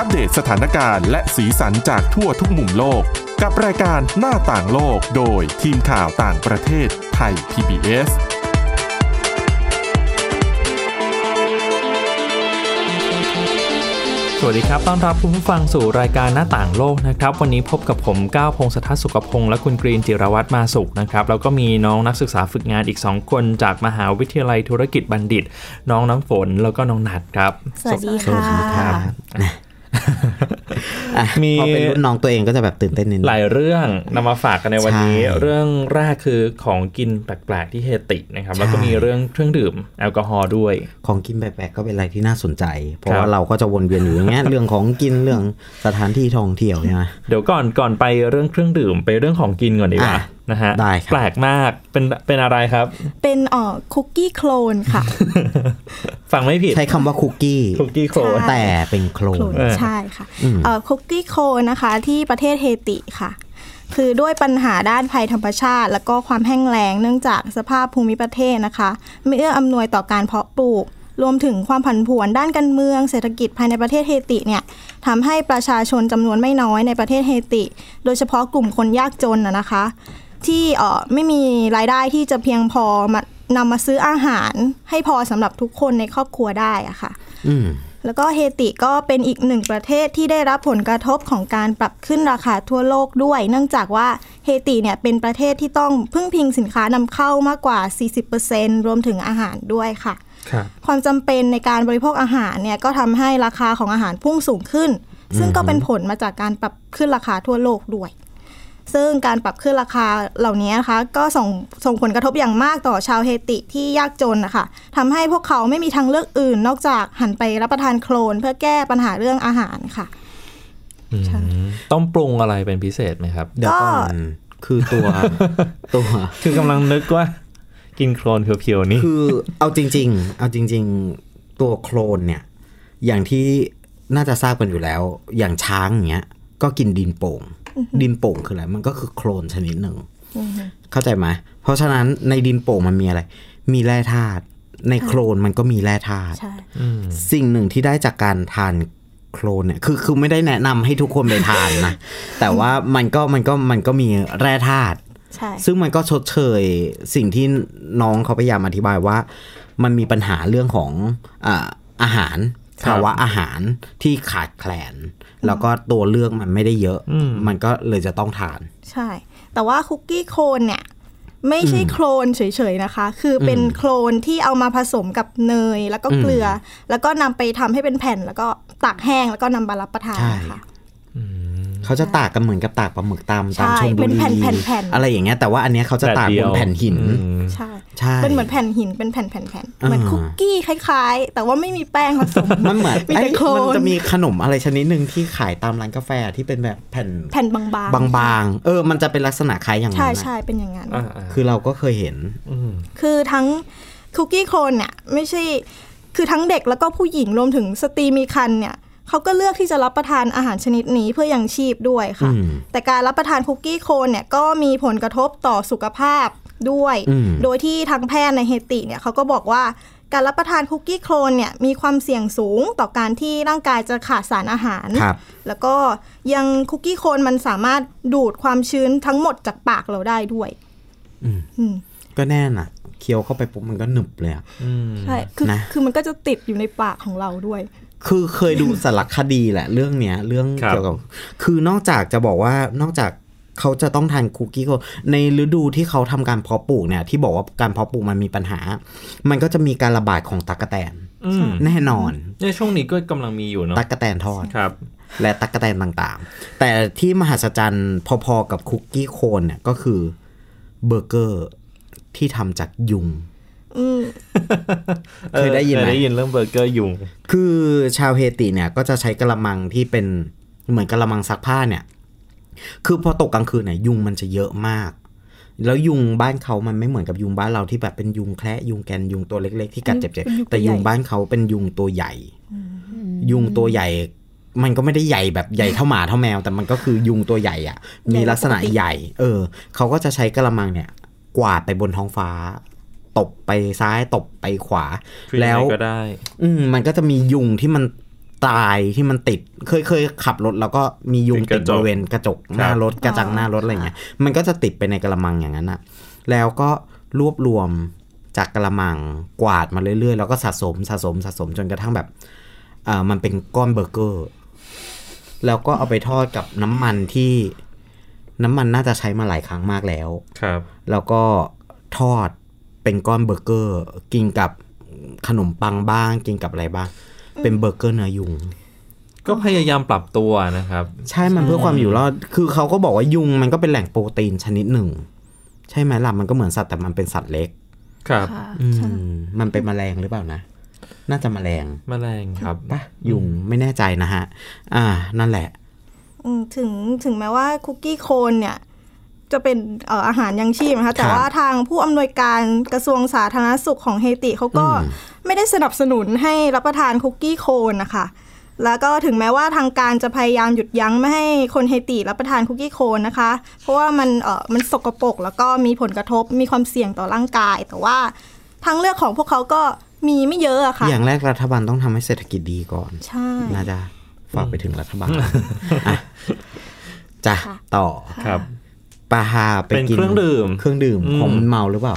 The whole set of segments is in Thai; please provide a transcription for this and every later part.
อัปเดตสถานการณ์และสีสันจากทั่วทุกมุมโลก กับรายการหน้าต่างโลกโดยทีมข่าวต่างประเทศไทย PBS สวัสดีครับ ต้อนรับคุณผู้ฟังสู่รายการหน้าต่างโลกนะครับ วันนี้พบกับผมก้าวพงศธรสุขพงศ์และคุณกรีนจิรวัตรมาสุขนะครับ แล้วก็มีน้องนักศึกษาฝึกงานอีก 2 คนจากมหาวิทยาลัยธุรกิจบัณฑิต น้องน้ำฝนแล้วก็น้องนัดครับ สวัสดีค่ะ สวัสดีครับอะมีพอเป็นรุ่นน้องตัวเองก็จะแบบตื่นเต้นนิดนึหงลายเรื่องนำมาฝากกันในวันนี้ใช่เรื่องแรกคือของกินแปลกๆที่เฮตินะครับ แล้วก็ใช่มีเรื่องเครื่องดื่มแอลกอฮอล์ด้วย ของกินแปลกๆก็เป็นอะไรที่น่าสนใจ เพราะครับว่าเราก็จะวนเวียนอยู่อย่างเงี้ยเรื่องของกินเรื่องสถานที่ท่องเที่ยวใช่ไหมเดี๋ยวก่อนก่อนไปเรื่องเครื่องดื่มไปเรื่องของกินก่อนดีกว่าอะ นะฮะได้ครับแปลกมากเป็นเป็นอะไรครับ เป็นเอ่อคุกกี้โคลนค่ะ ฟังไม่ผิด ใช้คำว่าคุกกี้คุกกี้โคลนใช่แต่เป็นโคลโคลนนเออใช่ค่ะอืมเอ่อคุกกี้โคลนนะคะ ที่ประเทศเฮติค่ะ คือด้วยปัญหาด้านภัยธรรมชาติ แล้วก็ความแห้งแล้งเนื่องจากสภาพภูมิประเทศนะคะ ไม่เอื้ออำนวยต่อการเพาะปลูกรวมถึงความผันผวนด้านการเมืองเศรษฐกิจภายในประเทศเฮติเนี่ยทำให้ประชาชนจำนวนไม่น้อยในประเทศเฮติ โดยเฉพาะกลุ่มคนยากจนนะนะคะ ที่เอ่อไม่มีรายได้ที่จะเพียงพอมานำมาซื้ออาหารให้พอสำหรับทุกคนในครอบครัวได้อะค่ะอืมแล้วก็เฮติก็เป็นอีกหนึ่งประเทศที่ได้รับผลกระทบของการปรับขึ้นราคาทั่วโลกด้วย เนื่องจากว่าเฮติเนี่ยเป็นประเทศที่ต้องพึ่งพิงสินค้านำเข้ามากกว่า 40%รวมถึงอาหารด้วยค่ะครับความจำเป็นในการบริโภคอาหารเนี่ยก็ทำให้ราคาของอาหารพุ่งสูงขึ้น ซึ่งก็เป็นผลมาจากการปรับขึ้นราคาทั่วโลกด้วย ซึ่งการปรับขึ้นราคาเหล่านี้นะคะ ก็ส่งส่งผลกระทบอย่างมากต่อชาวเฮติที่ยากจนนะคะทำให้พวกเขาไม่มีทางเลือกอื่น นอกจากหันไปรับประทานโคลน เพื่อแก้ปัญหาเรื่องอาหารค่ะใช่ต้องปรุงอะไรเป็นพิเศษไหมครับเดี๋ยวก่อนคือตัวตัว คือกำลังนึกว่า กินโคลนเพียวๆนี่คือเอาจริง ๆ เอาจริง ๆ ตัวโคลนเนี่ย อย่างที่น่าจะทราบกันอยู่แล้ว อย่างช้างอย่างเงี้ยก็กินดินโป่ง ดินโป่งคืออะไร มันก็คือโคลนชนิดหนึ่ง เข้าใจไหม เพราะฉะนั้นในดินโป่งมันมีอะไร มีแร่ธาตุ ในโคลนมันก็มีแร่ธาตุใช่สิ่งหนึ่งที่ได้จากการทานโคลนเนี่ย คือ คือไม่ได้แนะนำให้ทุกคนไปทานนะ แต่ว่ามันก็ มันก็ มันก็มีแร่ธาตุใช่ซึ่งมันก็ชดเชยสิ่งที่น้องเขาพยายามอธิบายว่า มันมีปัญหาเรื่องของอ่าอาหารครับ ภาวะอาหารที่ขาดแคลน แล้วก็ตัวเลือกมันไม่ได้เยอะ มันก็เลยจะต้องทาน ใช่ แต่ว่าคุกกี้โคลนเนี่ย ไม่ใช่โคลนเฉยๆนะคะ คือเป็นโคลนที่เอามาผสมกับเนยแล้วก็เกลืออแล้วก็นำไปทำให้เป็นแผ่น แล้วก็ตากแห้งแล้วก็นำมารับประทานใช่ค่ะเขาจะตากกันเหมือนกับตากปลาหมึกตามใช่ตามชนบุเป็นรีแผ่นๆๆอะไรอย่างเงี้ยแต่ว่าอันเนี้ยเขาจะตากบนแผ่นหินอืมใช่ ใช่เป็นเหมือนแผ่นหินเป็นแผ่นๆๆเหมือนอ่าคุกกี้คล้ายๆ แต่ว่าไม่มีแป้งผสมมันเหมือนมีแต่เอ้ยโคลนมันจะมีขนมอะไรชนิดหนึ่งที่ขายตามร้านกาแฟที่เป็นแบบแผ่นแผ่นบางๆบางๆ เออ มันจะเป็นลักษณะคล้ายอย่างนั้ใช่นนะใช่เป็นอย่างนั้นอ่าคือเราก็เคยเห็นคือทั้งคุกกี้โคลนเนี่ยไม่ใช่คือทั้งเด็กแล้วก็ผู้หญิงรวมถึงสตรีมีครรภ์เนี่ยเขาก็เลือกที่จะรับประทานอาหารชนิดนี้เพื่อยังชีพด้วยค่ะอืมแต่การรับประทานคุกกี้โคลนเนี่ยก็มีผลกระทบต่อสุขภาพ ด้วยอืมโดยที่ทางแพทย์ในเฮติเนี่ยเขาก็บอกว่าการรับประทานคุกกี้โคลนเนี่ยมีความเสี่ยงสูงต่อการที่ร่างกายจะขาดสารอาหารครับแล้วก็ยังคุกกี้โคลนมันสามารถดูดความชื้นทั้งหมดจากปากเราได้ด้วยอืมอืมก็แน่น่ะ เคี้ยวเข้าไปปุ๊บมันก็หนึบเลยอะใช่คือนะคือมันก็จะติดอยู่ในปากของเราด้วย คือเคยดูสารคดีแหละเรื่องเนี้ย เรื่องครับเกี่ยวกับ คือนอกจากจะบอกว่านอกจาก เขาจะต้องทานคุกกี้โคลนในฤดูที่เขาทำการเพาะปลูกเนี่ย ที่บอกว่าการเพาะปลูกมันมีปัญหา มันก็จะมีการระบาดของตั๊กแตนอืมแน่นอนในช่วงนี้ก็กำลังมีอยู่เนาะตั๊กแตนทอดครับ และตั๊กแตนต่างๆ แต่ที่มหัศจรรย์พอๆกับคุกกี้โคลนเนี่ยก็คือเบอร์เกอร์ที่ทำจากยุงอืมเคยได้ยินไหมเคยได้ยินเรื่องเบอร์เกอร์ยุง คือชาวเฮติเนี่ย ก็จะใช้กระมังที่เป็นเหมือนกระมังซักผ้าเนี่ย คือพอตกกลางคืนเนี่ยยุงมันจะเยอะมาก แล้วยุงบ้านเขามันไม่เหมือนกับยุงบ้านเราที่แบบเป็นยุงแคระยุงแกนยุงตัวเล็ก ๆ ที่กัดเจ็บเป็นยุงตัวๆแต่ยุงใหญ่บ้านเขาเป็นยุงตัวใหญ่ ยุงตัวใหญ่ มันก็ไม่ได้ใหญ่แบบใหญ่เท่าหมาเท่าแมว แต่มันก็คือยุงตัวใหญ่อะมีลักษณะใหญ่ เออเขาก็จะใช้กระมังเนี่ย กวาดไปบนท้องฟ้าตบไปซ้ายตบไปขวาคือยังแล้วไงก็ได้ อืมมันก็จะมียุงที่มัน ตายที่มันติดเคยเคยขับรถแล้วก็มียุงเป็นกติดระจกบริเวณกระจกหน้ารถกระจังหน้ารถอะไรเงี้ยมันก็จะติดไปในกระมังอย่างนั้นอะแล้วก็รวบรวมจากกระมังกวาดมาเรื่อยๆ แล้วก็สะสมสะสมสะสมจนกระทั่งแบบเอ่อมันเป็นก้อนเบอร์เกอร์ แล้วก็เอาไปทอดกับน้ำมันที่น้ำมันน่าจะใช้มาหลายครั้งมากแล้ว ครับ แล้วก็ทอดเป็นก้อนเบอร์เกอร์ กินกับขนมปังบ้าง กินกับอะไรบ้าง เป็นเบอร์เกอร์เนื้อยุง ก็พยายามปรับตัวนะครับ ใช่มันเพื่อความอยู่รอด คือเขาก็บอกว่ายุงมันก็เป็นแหล่งโปรตีนชนิดหนึ่ง ใช่ไหมล่ะมันก็เหมือนสัตว์แต่มันเป็นสัตว์เล็ก ครับค่ะอืใช่มมันเป็นแมลงหรือเปล่านะ น่าจะแมลงแมลงครับปะยุงไม่แน่ใจนะฮะ อ่า นั่นแหละอืมถึงถึงแม้ว่าคุกกี้โคนเนี่ย จะเป็นเอ่ออาหารยังชีพนะคะแต่ครับว่าทางผู้อำนวยการกระทรวงสาธารณสุขของเฮติเขาก็อืมไม่ได้สนับสนุนให้รับประทานคุกกี้โคนนะคะแล้วก็ถึงแม้ว่าทางการจะพยายามหยุดยั้งไม่ให้คนเฮติรับประทานคุกกี้โคนนะคะ เพราะว่ามันเออมันสกปรกแล้วก็มีผลกระทบมีความเสี่ยงต่อร่างกาย แต่ว่าทางเลือกของพวกเขาก็มีไม่เยอะอะค่ะ อย่างแรกรัฐบาลต้องทำให้เศรษฐกิจดีก่อนใช่น่าจะฝากไปถึงรัฐบาลอะจ้ะค่ะต่อครับ ปลาฮาไปเป็นกินเครื่องดื่ม เครื่องดื่มอืมของมันเมาหรือเปล่า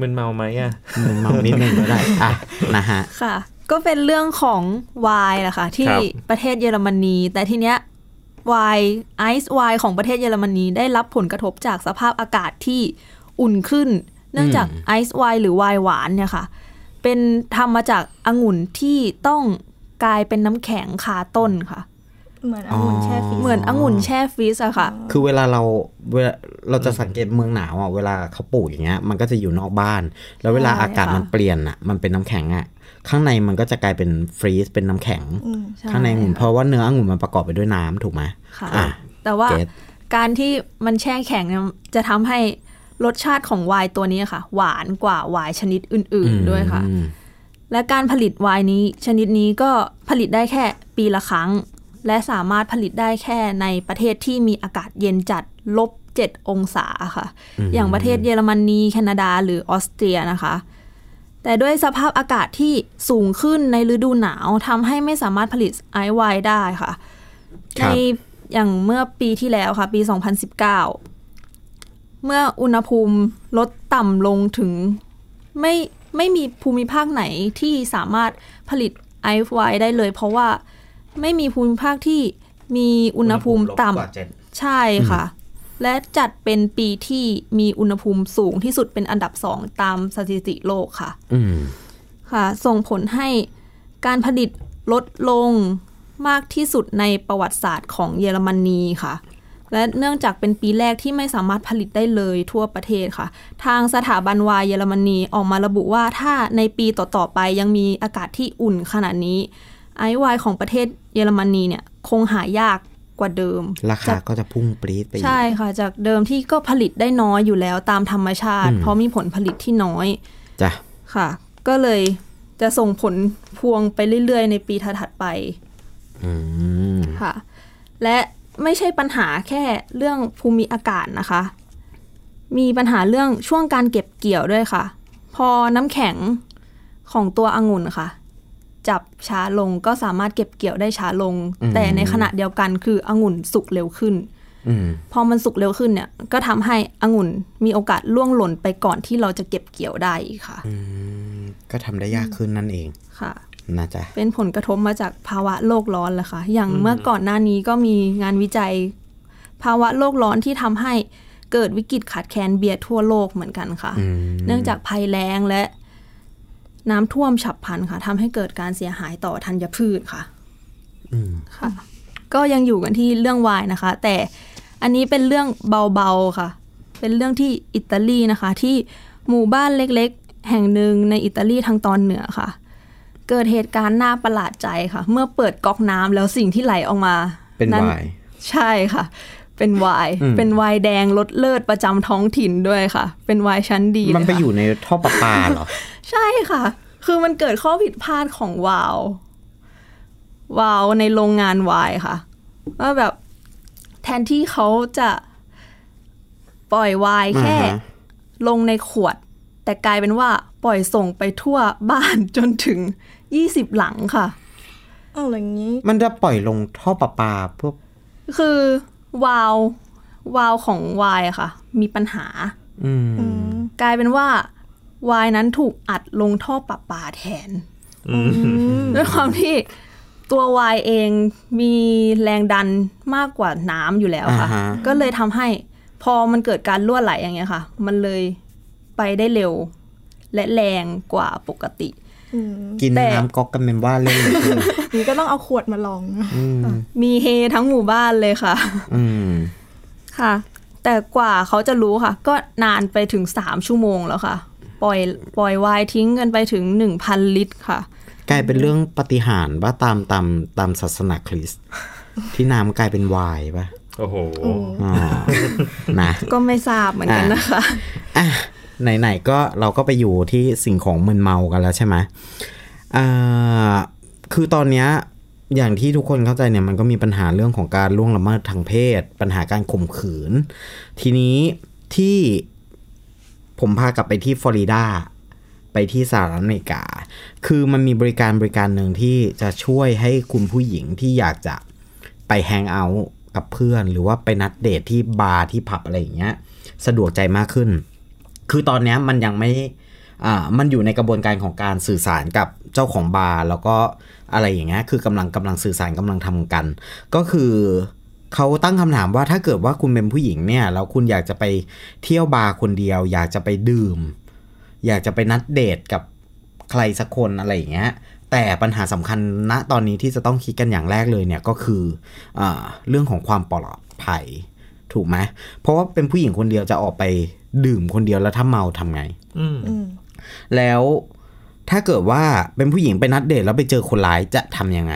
มึนเมาไหมอะ มันเมานิดนึงก็ได้อะนะฮะค่ะ ก็เป็นเรื่องของไวน์แหละค่ะ ที่ครับประเทศเยอรมนี แต่ทีเนี้ยไวน์ไอซ์ไวน์ของประเทศเยอรมนีได้รับผลกระทบจากสภาพอากาศที่อุ่นขึ้น เนื่องจากไอซ์ไวน์หรือไวน์หวานเนี่ยค่ะ เป็นทำมาจากองุ่นที่ต้องกลายเป็นน้ำแข็งคาต้นค่ะ เหมือนองุ่นแช่ freeze เหมือนองุ่นแช่ freeze อะค่ะ คือเวลาเราเวลาเราจะสังเกตเมืองหนาวอะเวลาเขาปลูกอย่างเงี้ย มันก็จะอยู่นอกบ้าน แล้วเวลาใช่อากาศค่ะมันเปลี่ยนอะมันเป็นน้ำแข็งอะข้างในมันก็จะกลายเป็น freeze เป็นน้ำแข็งอืมใช่ข้างในองุ่นเพราะว่าเนื้อองุ่นมันประกอบไปด้วยน้ำถูกไหมค่ะอะแต่ว่าเก็ตการที่มันแช่แข็งเนี่ยจะทำให้รสชาติของไวน์ตัวนี้ค่ะ หวานกว่าไวน์ชนิดอื่น ๆด้วยค่ะอืมและการผลิตไวน์นี้ชนิดนี้ก็ผลิตได้แค่ปีละครั้ง และสามารถผลิตได้แค่ในประเทศที่มีอากาศเย็นจัดลบ7องศาค่ะ อย่างประเทศเยอรมนีแคนาดาหรือออสเตรียนะคะ แต่ด้วยสภาพอากาศที่สูงขึ้นในฤดูหนาวทำให้ไม่สามารถผลิตไอซ์ไวน์ได้ค่ะครัในบอย่างเมื่อปีที่แล้วค่ะ ปี 2019 เมื่ออุณหภูมิลดต่ำลงถึงไม่ไม่มีภูมิภาคไหนที่สามารถผลิตไอซ์ไวน์ได้เลย เพราะว่า ไม่มีภูมิภาคที่มีอุณหภูมิต่ำใช่ค่ะ และจัดเป็นปีที่มีอุณหภูมิสูงที่สุดเป็นอันดับสองตามสถิติโลกค่ะอืมค่ะ ส่งผลให้การผลิตลดลงมากที่สุดในประวัติศาสตร์ของเยอรมนีค่ะ และเนื่องจากเป็นปีแรกที่ไม่สามารถผลิตได้เลยทั่วประเทศค่ะ ทางสถาบันวายเยอรมนีออกมาระบุว่าถ้าในปีต่อ ๆ ไปยังมีอากาศที่อุ่นขนาดนี้ ไอซ์ไวน์ของประเทศเยอรมนีเนี่ยคงหายากกว่าเดิม ราคาก็จะพุ่งปรี๊ดไปอีกใช่ค่ะ จากเดิมที่ก็ผลิตได้น้อยอยู่แล้วตามธรรมชาติอืมเพราะมีผลผลิตที่น้อยจ้ะค่ะ ก็เลยจะส่งผลพวงไปเรื่อยๆ ในปีถัดๆไปอืมค่ะ และไม่ใช่ปัญหาแค่เรื่องภูมิอากาศนะคะ มีปัญหาเรื่องช่วงการเก็บเกี่ยวด้วยค่ะ พอน้ำแข็งของตัวองุ่นค่ะ จับช้าลงก็สามารถเก็บเกี่ยวได้ช้าลงอืมแต่ในขณะเดียวกันคือองุ่นสุกเร็วขึ้นอืมพอมันสุกเร็วขึ้นเนี่ย ก็ทำให้องุ่นมีโอกาสล่วงหล่นไปก่อนที่เราจะเก็บเกี่ยวได้อีกค่ะก็ทำได้ยากขึ้นนั่นเองค่ะนะจ๊ะเป็นผลกระทบมาจากภาวะโลกร้อนแหละค่ะ อย่างเมื่อก่อนหน้านี้ก็มีงานวิจัย ภาวะโลกร้อนที่ทำให้เกิดวิกฤตขาดแคลนเบียร์ทั่วโลกเหมือนกันค่ะอืมเนื่องจากภัยแล้งและ น้ำท่วมฉับพลันค่ะทำให้เกิดการเสียหายต่อธัญพืชค่ะอืมค่ะ ก็ยังอยู่กันที่เรื่องวายนะคะ แต่อันนี้เป็นเรื่องเบาๆค่ะ เป็นเรื่องที่อิตาลีนะคะ ที่หมู่บ้านเล็กๆ แห่งหนึ่งในอิตาลีทางตอนเหนือค่ะ เกิดเหตุการณ์น่าประหลาดใจค่ะ เมื่อเปิดก๊อกน้ำแล้วสิ่งที่ไหลออกมา เป็นนั้นวายใช่ค่ะ เป็นไวน์อืมเป็นไวน์แดงรสเลิศประจำท้องถิ่นด้วยค่ะ เป็นไวน์ชั้นดี มันไปเลค่ะอยู่ในท่อประปาเหรอ ใช่ค่ะ คือมันเกิดข้อผิดพลาดของวาว วาวในโรงงานไวน์ค่ะว่าแบบแทนที่เขาจะปล่อยไวน์แค่อ่าฮะลงในขวด แต่กลายเป็นว่าปล่อยส่งไปทั่วบ้านจนถึง20หลังค่ะเอาอย่างนี้ มันจะปล่อยลงท่อประปาพวก คือ วาล์ววาล์วของวายอะค่ะ มีปัญหาอืมอืมกลายเป็นว่าวายนั้นถูกอัดลงท่อประปาแทนด้วยความที่ตัววายเองมีแรงดันมากกว่าน้ำอยู่แล้วค่ะอ่าฮะก็เลยทำให้พอมันเกิดการรั่วไหลอย่างเงี้ยค่ะ มันเลยไปได้เร็วและแรงกว่าปกติอืม กินแต่น้ำก๊อกกันเป็นว่าเล่นเลยนี่ก็ต้องเอาขวดมาลองนะอืมมีเฮทั้งหมู่บ้านเลยค่ะอืมค่ะ แต่กว่าเขาจะรู้ค่ะ ก็นานไปถึงสามชั่วโมงแล้วค่ะ ปล่อยปล่อยวายทิ้งกันไปถึงหนึ่งพันลิตรค่ะ กลายเป็นเรื่องปาฏิหารย์ว่าตามตามตามศาสนาคริสต์ที่น้ำกลายเป็นไวน์ป่ะโอ้โหอ๋อนะก็ไม่ทราบเหมือนกันนะคะอะ ไหนๆก็เราก็ไปอยู่ที่สิ่งของมึนเมากันแล้วใช่ไหมอ่าคือตอนเนี้ยอย่างที่ทุกคนเข้าใจเนี่ยมันก็มีปัญหาเรื่องของการล่วงละเมิดทางเพศ ปัญหาการข่มขืน ทีนี้ที่ผมพากลับไปที่ฟลอริดาไปที่สหรัฐอเมริกา คือมันมีบริการบริการหนึ่งที่จะช่วยให้คุณผู้หญิงที่อยากจะไป hang out กับเพื่อน หรือว่าไปนัดเดทที่บาร์ที่ผับอะไรอย่างเงี้ย สะดวกใจมากขึ้น คือตอนนี้มันยังไม่อ่ามันอยู่ในกระบวนการของการสื่อสารกับเจ้าของบาร์แล้วก็อะไรอย่างเงี้ยคือกำลังกำลังสื่อสารกำลังทำกัน ก็คือเขาตั้งคำถามว่าถ้าเกิดว่าคุณเป็นผู้หญิงเนี่ยแล้วคุณอยากจะไปเที่ยวบาร์คนเดียว อยากจะไปดื่ม อยากจะไปนัดเดทกับใครสักคนอะไรอย่างเงี้ยแต่ปัญหาสำคัญณตอนนี้ที่จะต้องคิดกันอย่างแรกเลยเนี่ยก็คืออเรื่องของความปลอดภัย ถูกไหมเพราะว่าเป็นผู้หญิงคนเดียวจะออกไปดื่มคนเดียวแล้วถ้าเมาทำไงอืมอืมแล้วถ้าเกิดว่าเป็นผู้หญิงไปนัดเดทแล้วไปเจอคนร้ายจะทำยังไง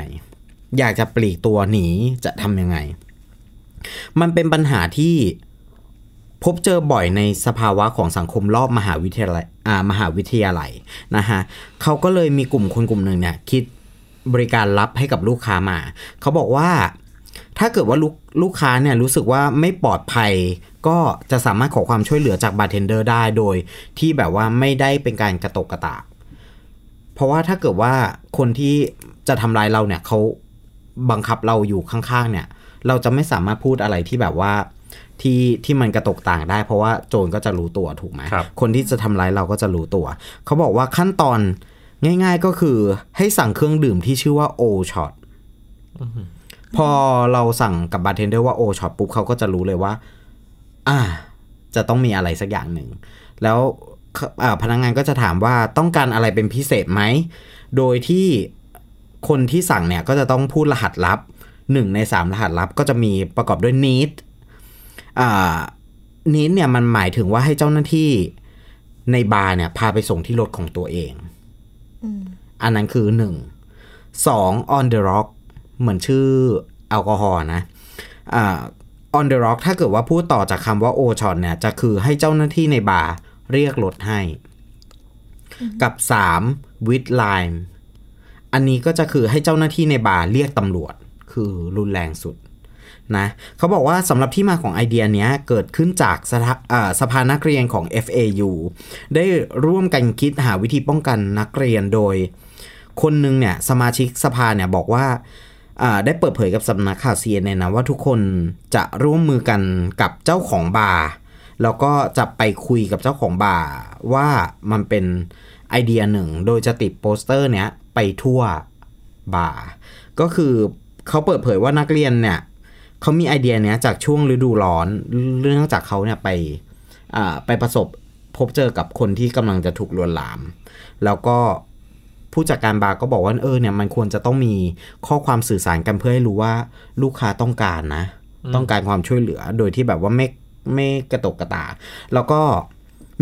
อยากจะปลีกตัวหนีจะทำยังไง มันเป็นปัญหาที่พบเจอบ่อยในสภาวะของสังคมรอบมหาวิทยาลัยอ่ามหาวิทยาลัยนะฮะเขาก็เลยมีกลุ่มคนกลุ่มหนึ่งเนี่ยคิดบริการรับให้กับลูกค้ามา เขาบอกว่า ถ้าเกิดว่าลูกลูกค้าเนี่ยรู้สึกว่าไม่ปลอดภัย ก็จะสามารถขอความช่วยเหลือจากบาร์เทนเดอร์ได้โดย ที่แบบว่าไม่ได้เป็นการกระโตกกระตากเพราะว่าถ้าเกิดว่าคนที่จะทำร้ายเราเนี่ยเขาบังคับเราอยู่ข้างๆ เนี่ย เราจะไม่สามารถพูดอะไรที่แบบว่าที่ที่มันกระโตกกระตากได้ เพราะว่าโจรก็จะรู้ตัวถูกไหมครับคนที่จะทำร้ายเราก็จะรู้ตัว เขาบอกว่าขั้นตอนง่าย ๆก็คือให้สั่งเครื่องดื่มที่ชื่อว่า angel shot พอเราสั่งกับบาร์เทนเดอร์ว่า angel shot ปุ๊บเขาก็จะรู้เลยว่า อ่า จะต้องมีอะไรสักอย่างหนึ่ง แล้วอ่าพนักงานก็จะถามว่าต้องการอะไรเป็นพิเศษไหม โดยที่คนที่สั่งเนี่ยก็จะต้องพูดรหัสลับหนึ่งในสามรหัสลับก็จะมีประกอบด้วย neat อ่า neat เนี่ยมันหมายถึงว่าให้เจ้าหน้าที่ในบาร์เนี่ย พาไปส่งที่รถของตัวเองอันนั้นคือหนึ่งสอง on the rock เหมือนชื่อแอลกอฮอล์นะอ่า on the rock ถ้าเกิดว่าพูดต่อจากคำว่า o shot เนี่ยจะคือให้เจ้าหน้าที่ในบาร์เรียกรถให้ กับ3 with line อันนี้ก็จะคือให้เจ้าหน้าที่ในบาร์เรียกตำรวจ คือรุนแรงสุดนะเขาบอกว่าสำหรับที่มาของไอเดียเนี้ยเกิดขึ้นจากสถาอ่าสภานักเรียนของ FAU ได้ร่วมกันคิดหาวิธีป้องกันนักเรียนโดย คนหนึ่งเนี่ยสมาชิกสภาเนี่ยบอกว่าอ่า ได้เปิดเผยกับสำนักข่าว CNN นะว่าทุกคนจะร่วมมือกันกับเจ้าของบาร์แล้วก็จะไปคุยกับเจ้าของบาร์ว่ามันเป็นไอเดียหนึ่ง โดยจะติดโปสเตอร์เนี้ยไปทั่วบาร์ก็คือเขาเปิดเผยว่านักเรียนเนี่ยเขามีไอเดียเนี้ยจากช่วงฤดูร้อนเนื่องจากเขาเนี่ยไปไปประสบพบเจอกับคนที่กำลังจะถูกลวนลาม แล้วก็ ผู้จัดการบาร์ก็บอกว่าเออเนี่ยมันควรจะต้องมีข้อความสื่อสารกันเพื่อให้รู้ว่าลูกค้าต้องการนะ ต้องการความช่วยเหลือโดยที่แบบว่าไม่ไม่กระโตกกระตากแล้วก็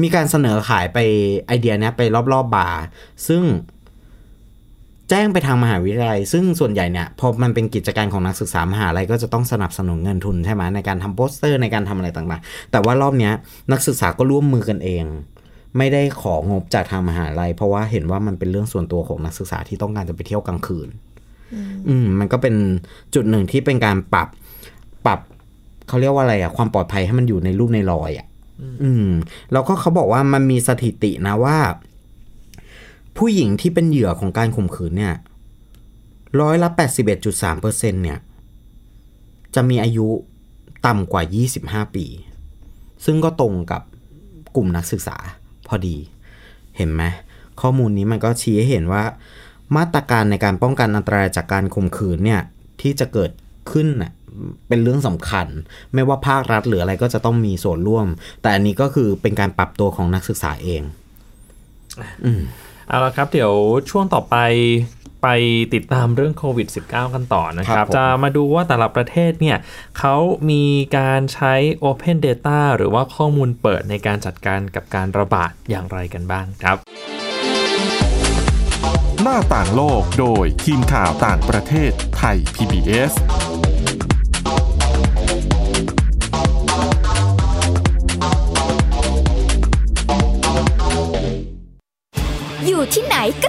มีการเสนอขายไปไอเดียเนี้ยไปรอบๆบาร์ซึ่งแจ้งไปทางมหาวิทยาลัย ซึ่งส่วนใหญ่เนี่ยพอมันเป็นกิจการของนักศึกษามหาลัยก็จะต้องสนับสนุนเงินทุนใช่ไหมในการทำโปสเตอร์ในการทำอะไรต่างๆ แต่ว่ารอบเนี้ยนักศึกษาก็ร่วมมือกันเอง ไม่ได้ของบจากทางมหาลัย เพราะว่าเห็นว่ามันเป็นเรื่องส่วนตัวของนักศึกษาที่ต้องการจะไปเที่ยวกลางคืน อืมมันก็เป็นจุดหนึ่งที่เป็นการปรับปรับเขาเรียกว่าอะไรอะความปลอดภัยให้มันอยู่ในรูปในรอยอะอืม แล้วก็เขาบอกว่ามันมีสถิตินะว่า ผู้หญิงที่เป็นเหยื่อของการข่มขืนเนี่ยร้อยละแปดสิบเอ็ดจุดสามเปอร์เซ็นเนี่ย จะมีอายุต่ำกว่ายี่สิบห้าปี ซึ่งก็ตรงกับกลุ่มนักศึกษาพ อดี เห็นไหมข้อมูลนี้มันก็ชี้ให้เห็นว่า มาตรการในการป้องกันอันตรายจากการข่มขืนเนี่ยที่จะเกิดขึ้นน่ะเป็นเรื่องสำคัญ ไม่ว่าภาครัฐหรืออะไรก็จะต้องมีส่วนร่วม แต่อันนี้ก็คือเป็นการปรับตัวของนักศึกษาเองเอาละครับ เดี๋ยวช่วงต่อไป ไปติดตามเรื่องโควิด -19 กันต่อนะคครัรับบผมจะมาดูว่าแต่ละประเทศเนี่ยเขามีการใช้ Open Data หรือว่าข้อมูลเปิดในการจัดการกับการระบาดอย่างไรกันบ้างครับ หน้าต่างโลกโดยทีมข่าวต่างประเทศไทย PBS อยู่ที่ไหนก็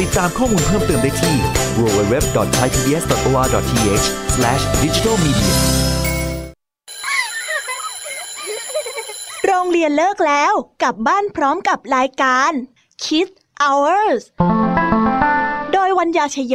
ติดตามข้อมูลเพิ่มเติมได้ที่ www.thaipbs.or.th/digitalmedia โรงเรียนเลิกแล้ว กลับบ้านพร้อมกับรายการ Kids Hours โดยวัญญาชยโย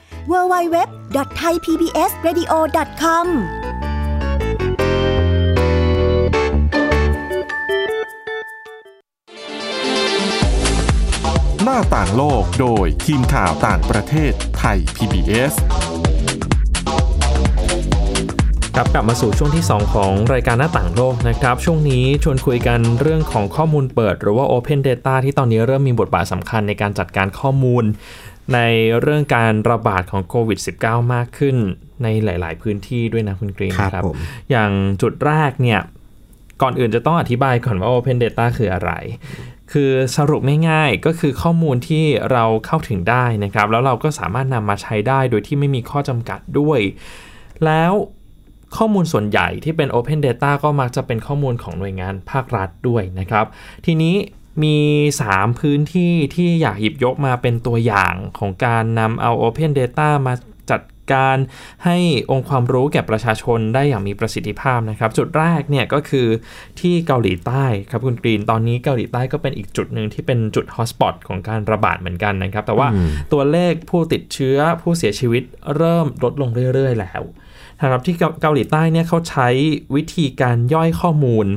www.thaipbsradio.com หน้าต่างโลกโดยทีมข่าวต่างประเทศไทย PBS ครับกลับมาสู่ช่วงที่ 2 ของรายการหน้าต่างโลกนะครับ ช่วงนี้ชวนคุยกันเรื่องของข้อมูลเปิด หรือว่า Open Data ที่ตอนนี้เริ่มมีบทบาทสำคัญในการจัดการข้อมูล ในเรื่องการระบาดของโควิด -19 มากขึ้นในหลาย ๆ พื้นที่ด้วยนะคุณกรีนครับครับผมอย่างจุดแรกเนี่ย ก่อนอื่นจะต้องอธิบายก่อนว่า Open Data คืออะไร คือสรุปง่ายๆ ก็คือข้อมูลที่เราเข้าถึงได้นะครับ แล้วเราก็สามารถนำมาใช้ได้โดยที่ไม่มีข้อจำกัดด้วย แล้วข้อมูลส่วนใหญ่ที่เป็น Open Data ก็มักจะเป็นข้อมูลของหน่วยงานภาครัฐด้วยนะครับ ทีนี้ มี 3 พื้นที่ที่อยากหยิบยกมาเป็นตัวอย่างของการนำเอา Open Data มาจัดการให้องค์ความรู้แก่ประชาชนได้อย่างมีประสิทธิภาพนะครับ จุดแรกเนี่ยก็คือที่เกาหลีใต้ครับคุณกรีน ตอนนี้เกาหลีใต้ก็เป็นอีกจุดหนึ่งที่เป็นจุดฮอสปอตของการระบาดเหมือนกันนะครับ แต่ว่าอืมตัวเลขผู้ติดเชื้อผู้เสียชีวิตเริ่มลดลงเรื่อย ๆ แล้วนะครับที่เกาเกาหลีใต้เนี่ยเขาใช้วิธีการย่อยข้อมูล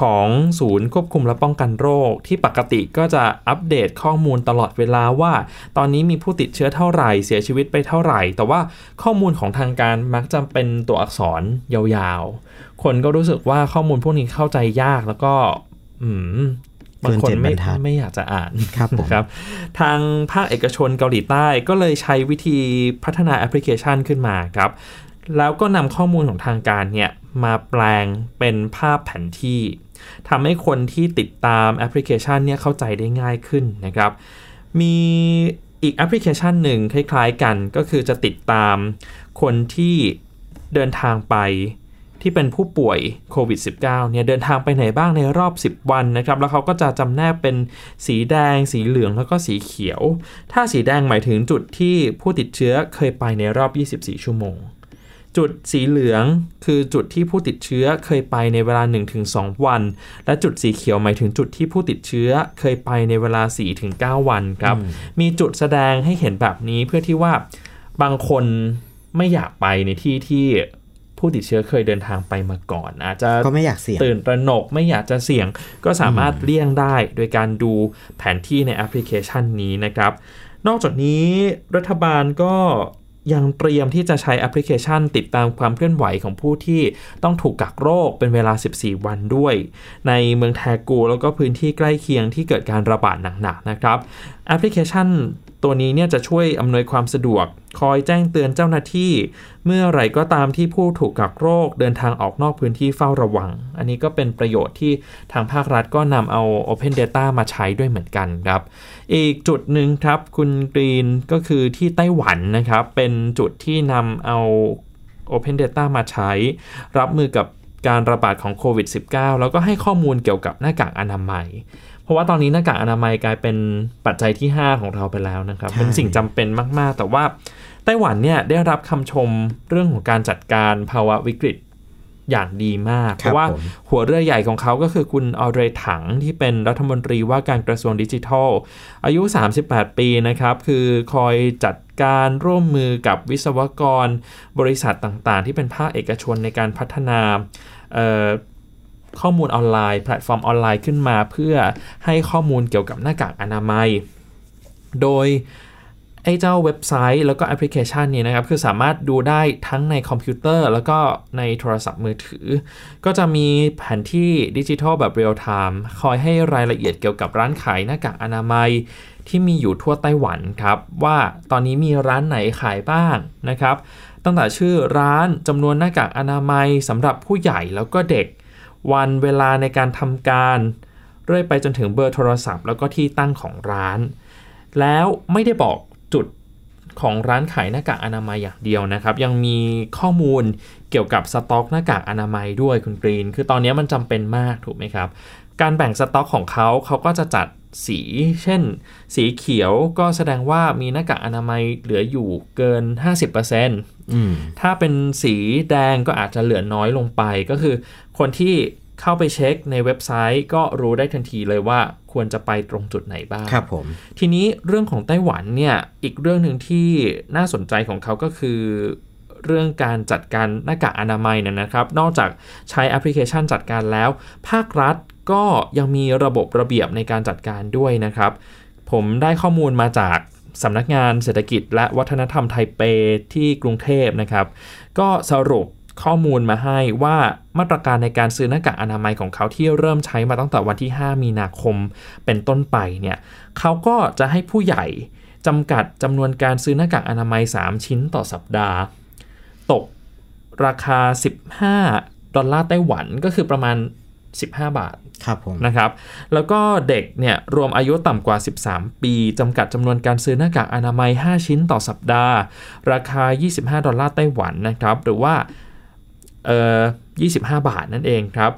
ของศูนย์ควบคุมและป้องกันโรค ที่ปกติก็จะอัปเดตข้อมูลตลอดเวลาว่า ตอนนี้มีผู้ติดเชื้อเท่าไหร่เสียชีวิตไปเท่าไหร่ แต่ว่าข้อมูลของทางการมักจะเป็นตัวอักษรยาวๆ คนก็รู้สึกว่าข้อมูลพวกนี้เข้าใจยากแล้วก็อืมบางคนไม่เกินเจ็ดบรรทัดไม่อยากจะอ่านครับผมนะครับ ทางภาคเอกชนเกาหลีใต้ก็เลยใช้วิธีพัฒนาแอปพลิเคชันขึ้นมาครับ แล้วก็นำข้อมูลของทางการเนี่ย มาแปลงเป็นภาพแผนที่ทำให้คนที่ติดตามแอปพลิเคชันเนี่ยเข้าใจได้ง่ายขึ้นนะครับ มีอีกแอปพลิเคชันหนึ่งคล้ายๆกันก็คือจะติดตามคนที่เดินทางไปที่เป็นผู้ป่วยโควิด -19 เนี่ยเดินทางไปไหนบ้างในรอบ 10 วันนะครับ แล้วเขาก็จะจำแนกเป็นสีแดง สีเหลืองแล้วก็สีเขียว ถ้าสีแดงหมายถึงจุดที่ผู้ติดเชื้อเคยไปในรอบ 24 ชั่วโมง จุดสีเหลืองคือจุดที่ผู้ติดเชื้อเคยไปในเวลา 1-2 วัน และจุดสีเขียวหมายถึงจุดที่ผู้ติดเชื้อเคยไปในเวลา 4-9 วันครับ มีจุดแสดงให้เห็นแบบนี้เพื่อที่ว่าบางคนไม่อยากไปในที่ที่ผู้ติดเชื้อเคยเดินทางไปมาก่อน อาจจะก็ไม่อยากเสี่ยงตื่นตระหนกไม่อยากจะเสี่ยง ก็สามารถเลี่ยงได้โดยการดูแผนที่ในแอปพลิเคชันนี้นะครับ นอกจากนี้รัฐบาลก็ ยังเตรียมที่จะใช้แอปพลิเคชัน ติดตามความเคลื่อนไหวของผู้ที่ต้องถูกกักโรคเป็นเวลา 14 วันด้วย ในเมืองแทกูแล้วก็พื้นที่ใกล้เคียงที่เกิดการระบาดหนักๆนะครับแอปพลิเคชัน ตัวนี้เนี่ยจะช่วยอำนวยความสะดวก คอยแจ้งเตือนเจ้าหน้าที่ เมื่อไรก็ตามที่ผู้ถูกกักโรคเดินทางออกนอกพื้นที่เฝ้าระวัง อันนี้ก็เป็นประโยชน์ที่ทางภาครัฐก็นำเอา Open Data มาใช้ด้วยเหมือนกันครับ อีกจุดหนึ่งครับ คุณกรีนก็คือที่ไต้หวันนะครับ เป็นจุดที่นำเอา Open Data มาใช้ รับมือกับการระบาดของโควิด -19 แล้วก็ให้ข้อมูลเกี่ยวกับหน้ากากอนามัย เพราะว่าตอนนี้หน้ากากอนามัยกลายเป็นปัจจัยที่ 5 ของเราไปแล้วนะครับใช่เป็นสิ่งจำเป็นมาก ๆ แต่ว่าไต้หวันเนี่ยได้รับคำชมเรื่องของการจัดการภาวะวิกฤตอย่างดีมาก ครับราะว่าผมหัวเรือใหญ่ของเขาก็คือคุณออเดรย์ ถังที่เป็นรัฐมนตรีว่าการกระทรวงดิจิทัล อายุ 38 ปีนะครับ คือคอยจัดการร่วมมือกับวิศวกร บริษัทต่างๆ ที่เป็นภาคเอกชนในการพัฒนาเอ่อ ข้อมูลออนไลน์แพลตฟอร์มออนไลน์ขึ้นมา เพื่อให้ข้อมูลเกี่ยวกับหน้ากากอนามัย โดยไอ้เจ้าเว็บไซต์แล้วก็แอปพลิเคชันนี้นะครับ คือสามารถดูได้ทั้งในคอมพิวเตอร์ แล้วก็ในโทรศัพท์มือถือ ก็จะมีแผนที่ดิจิทัลแบบเรียลไทม์คอยให้รายละเอียดเกี่ยวกับร้านขายหน้ากากอนามัย ที่มีอยู่ทั่วไต้หวันครับ ว่าตอนนี้มีร้านไหนขายบ้างนะครับ ตั้งแต่ชื่อร้านจำนวนหน้ากากอนามัยสำหรับผู้ใหญ่แล้วก็เด็ก วันเวลาในการทำการ เรื่อยไปจนถึงเบอร์โทรศัพท์ แล้วก็ที่ตั้งของร้าน แล้วไม่ได้บอกจุดของร้านขายหน้ากากอนามัยอย่างเดียวนะครับ ยังมีข้อมูลเกี่ยวกับสต็อกหน้ากากอนามัยด้วยคุณกรีน คือตอนนี้มันจำเป็นมากถูกไหมครับ การแบ่งสต็อกของเขาเขาก็จะจัดสี เช่น สีเขียวก็แสดงว่ามีหน้ากากอนามัยเหลืออยู่เกิน 50%อืม ถ้าเป็นสีแดงก็อาจจะเหลือน้อยลงไป ก็คือ คนที่เข้าไปเช็คในเว็บไซต์ก็รู้ได้ทันทีเลยว่าควรจะไปตรงจุดไหนบ้างครับผม ทีนี้เรื่องของไต้หวันเนี่ย อีกเรื่องหนึ่งที่น่าสนใจของเขาก็คือเรื่องการจัดการหน้ากากอนามัยเนี่ยนะครับ นอกจากใช้แอปพลิเคชันจัดการแล้ว ภาครัฐก็ยังมีระบบระเบียบในการจัดการด้วยนะครับ ผมได้ข้อมูลมาจาก สำนักงานเศรษฐกิจและวัฒนธรรมไทเปที่กรุงเทพนะครับ ก็สรุปข้อมูลมาให้ว่ามาตรการในการซื้อหน้ากากอนามัยของเขาที่เริ่มใช้มาตั้งแต่วันที่ 5 มีนาคมเป็นต้นไปเนี่ยเขาก็จะให้ผู้ใหญ่จำกัดจำนวนการซื้อหน้ากากอนามัย 3 ชิ้นต่อสัปดาห์ ตกราคา 15 ดอลลาร์ไต้หวันก็คือประมาณ 15 บาทครับผมนะครับแล้วก็เด็กเนี่ยรวมอายุต่ำกว่า 13 ปีจำกัดจำนวนการซื้อหน้ากากอนามัย 5 ชิ้นต่อสัปดาห์ ราคา 25 ดอลลาร์ไต้หวันนะครับ หรือว่าเอ่อ25 บาทนั่นเองครับ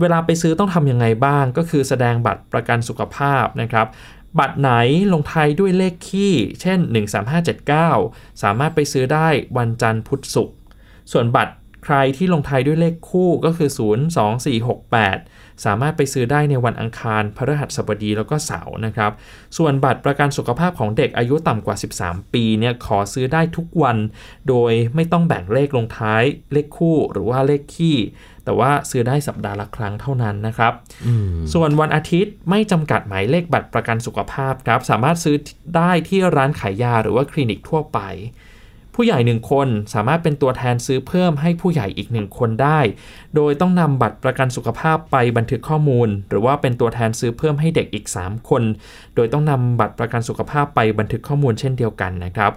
เวลาไปซื้อต้องทำยังไงบ้าง ก็คือแสดงบัตรประกันสุขภาพนะครับบัตรไหนลงท้ายด้วยเลขคี่ เช่น 13579 สามารถไปซื้อได้วันจันทร์พุธศุกร์ส่วนบัตร ใครที่ลงท้ายด้วยเลขคู่ก็คือ 02468 สามารถไปซื้อได้ในวันอังคาร พฤหัสบดีแล้วก็เสาร์นะครับ ส่วนบัตรประกันสุขภาพของเด็กอายุต่ำกว่า 13 ปีเนี่ยขอซื้อได้ทุกวัน โดยไม่ต้องแบ่งเลขลงท้ายเลขคู่หรือว่าเลขคี่ แต่ว่าซื้อได้สัปดาห์ละครั้งเท่านั้นนะครับอืมส่วนวันอาทิตย์ไม่จำกัดหมายเลขบัตรประกันสุขภาพครับ สามารถซื้อได้ที่ร้านขายยาหรือว่าคลินิกทั่วไป ผู้ใหญ่หนึ่งคนสามารถเป็นตัวแทนซื้อเพิ่มให้ผู้ใหญ่อีกหนึ่งคนได้ โดยต้องนำบัตรประกันสุขภาพไปบันทึกข้อมูล หรือว่าเป็นตัวแทนซื้อเพิ่มให้เด็กอีก 3 คน โดยต้องนำบัตรประกันสุขภาพไปบันทึกข้อมูลเช่นเดียวกันนะครับ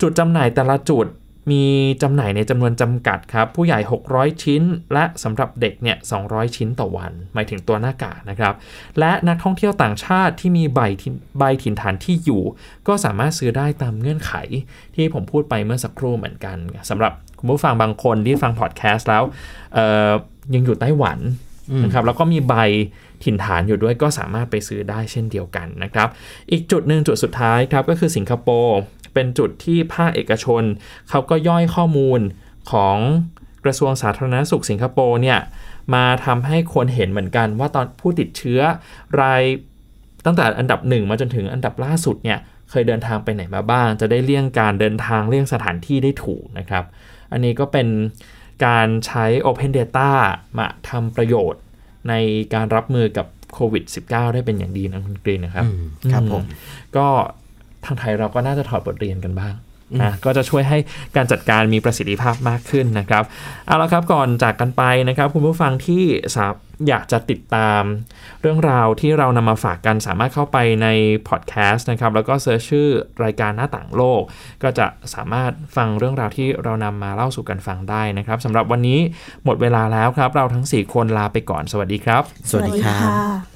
จุดจำหน่ายแต่ละจุด มีจำหน่ายในจำนวนจำกัดครับ ผู้ใหญ่ 600 ชิ้น และสำหรับเด็กเนี่ย200 ชิ้นต่อวัน หมายถึงตัวหน้ากากนะครับ และนักท่องเที่ยวต่างชาติที่มีใบถิ่นใบถิ่นฐานที่อยู่ ก็สามารถซื้อได้ตามเงื่อนไข ที่ผมพูดไปเมื่อสักครู่เหมือนกันสำหรับคุณผู้ฟังบางคนที่ฟังพอดแคสต์แล้วเอ่อยังอยู่ไต้หวันนะครับแล้วก็มีใบถิ่นฐานอยู่ด้วยก็สามารถไปซื้อได้เช่นเดียวกันนะครับ อีกจุดหนึ่งจุดสุดท้ายครับก็คือสิงคโปร์ เป็นจุดที่ภาคเอกชน เขาก็ย่อยข้อมูลของกระทรวงสาธารณสุขสิงคโปร์เนี่ยมาทำให้คนเห็นเหมือนกันว่าตอนผู้ติดเชื้อรายตั้งแต่อันดับหนึ่งมาจนถึงอันดับล่าสุดเนี่ยเคยเดินทางไปไหนมาบ้าง จะได้เลี่ยงการเดินทางเลี่ยงสถานที่ได้ถูกนะครับ อันนี้ก็เป็นการใช้ Open Data มาทำประโยชน์ในการรับมือกับโควิด -19 ได้เป็นอย่างดีนะคุณกรีนนะครับ ครับผม ก็ ทางไทยเราก็น่าจะถอดบทเรียนกันบ้างนะก็จะช่วยให้การจัดการมีประสิทธิภาพมากขึ้นนะครับเอาละครับก่อนจากกันไปนะครับ คุณผู้ฟังที่สาอยากจะติดตามเรื่องราวที่เรานำมาฝากกันสามารถเข้าไปในพอดแคสต์นะครับแล้วก็ search ชื่อรายการหน้าต่างโลก ก็จะสามารถฟังเรื่องราวที่เรานำมาเล่าสู่กันฟังได้นะครับสำหรับวันนี้หมดเวลาแล้วครับ เราทั้ง 4 คนลาไปก่อนสวัสดีครับ สวัสดีครับ